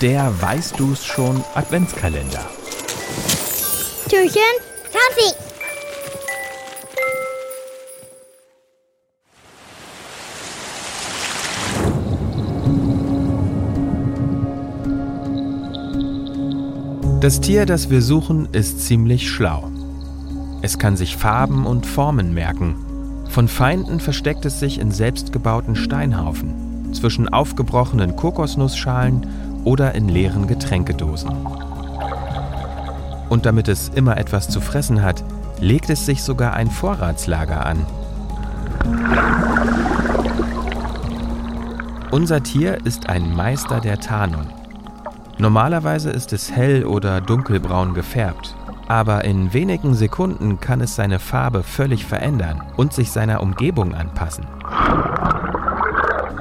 Der Weißt du's schon Adventskalender. Türchen, Kaffee. Das Tier, das wir suchen, ist ziemlich schlau. Es kann sich Farben und Formen merken. Von Feinden versteckt es sich in selbstgebauten Steinhaufen, zwischen aufgebrochenen Kokosnussschalen oder in leeren Getränkedosen. Und damit es immer etwas zu fressen hat, legt es sich sogar ein Vorratslager an. Unser Tier ist ein Meister der Tarnung. Normalerweise ist es hell oder dunkelbraun gefärbt, aber in wenigen Sekunden kann es seine Farbe völlig verändern und sich seiner Umgebung anpassen.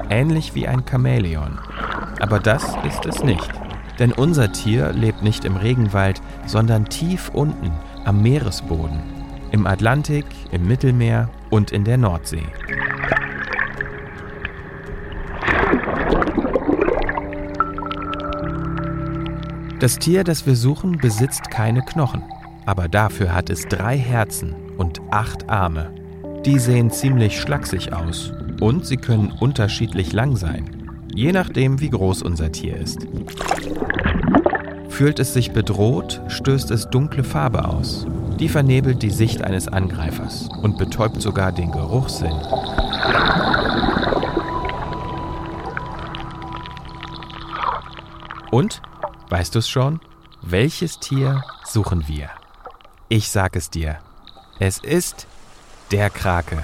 Ähnlich wie ein Chamäleon. Aber das ist es nicht. Denn unser Tier lebt nicht im Regenwald, sondern tief unten am Meeresboden. Im Atlantik, im Mittelmeer und in der Nordsee. Das Tier, das wir suchen, besitzt keine Knochen, aber dafür hat es drei Herzen und acht Arme. Die sehen ziemlich schlaksig aus und sie können unterschiedlich lang sein, je nachdem wie groß unser Tier ist. Fühlt es sich bedroht, stößt es dunkle Farbe aus. Die vernebelt die Sicht eines Angreifers und betäubt sogar den Geruchssinn. Und Weißt du es schon? Welches Tier suchen wir? Ich sag es dir. Es ist der Krake.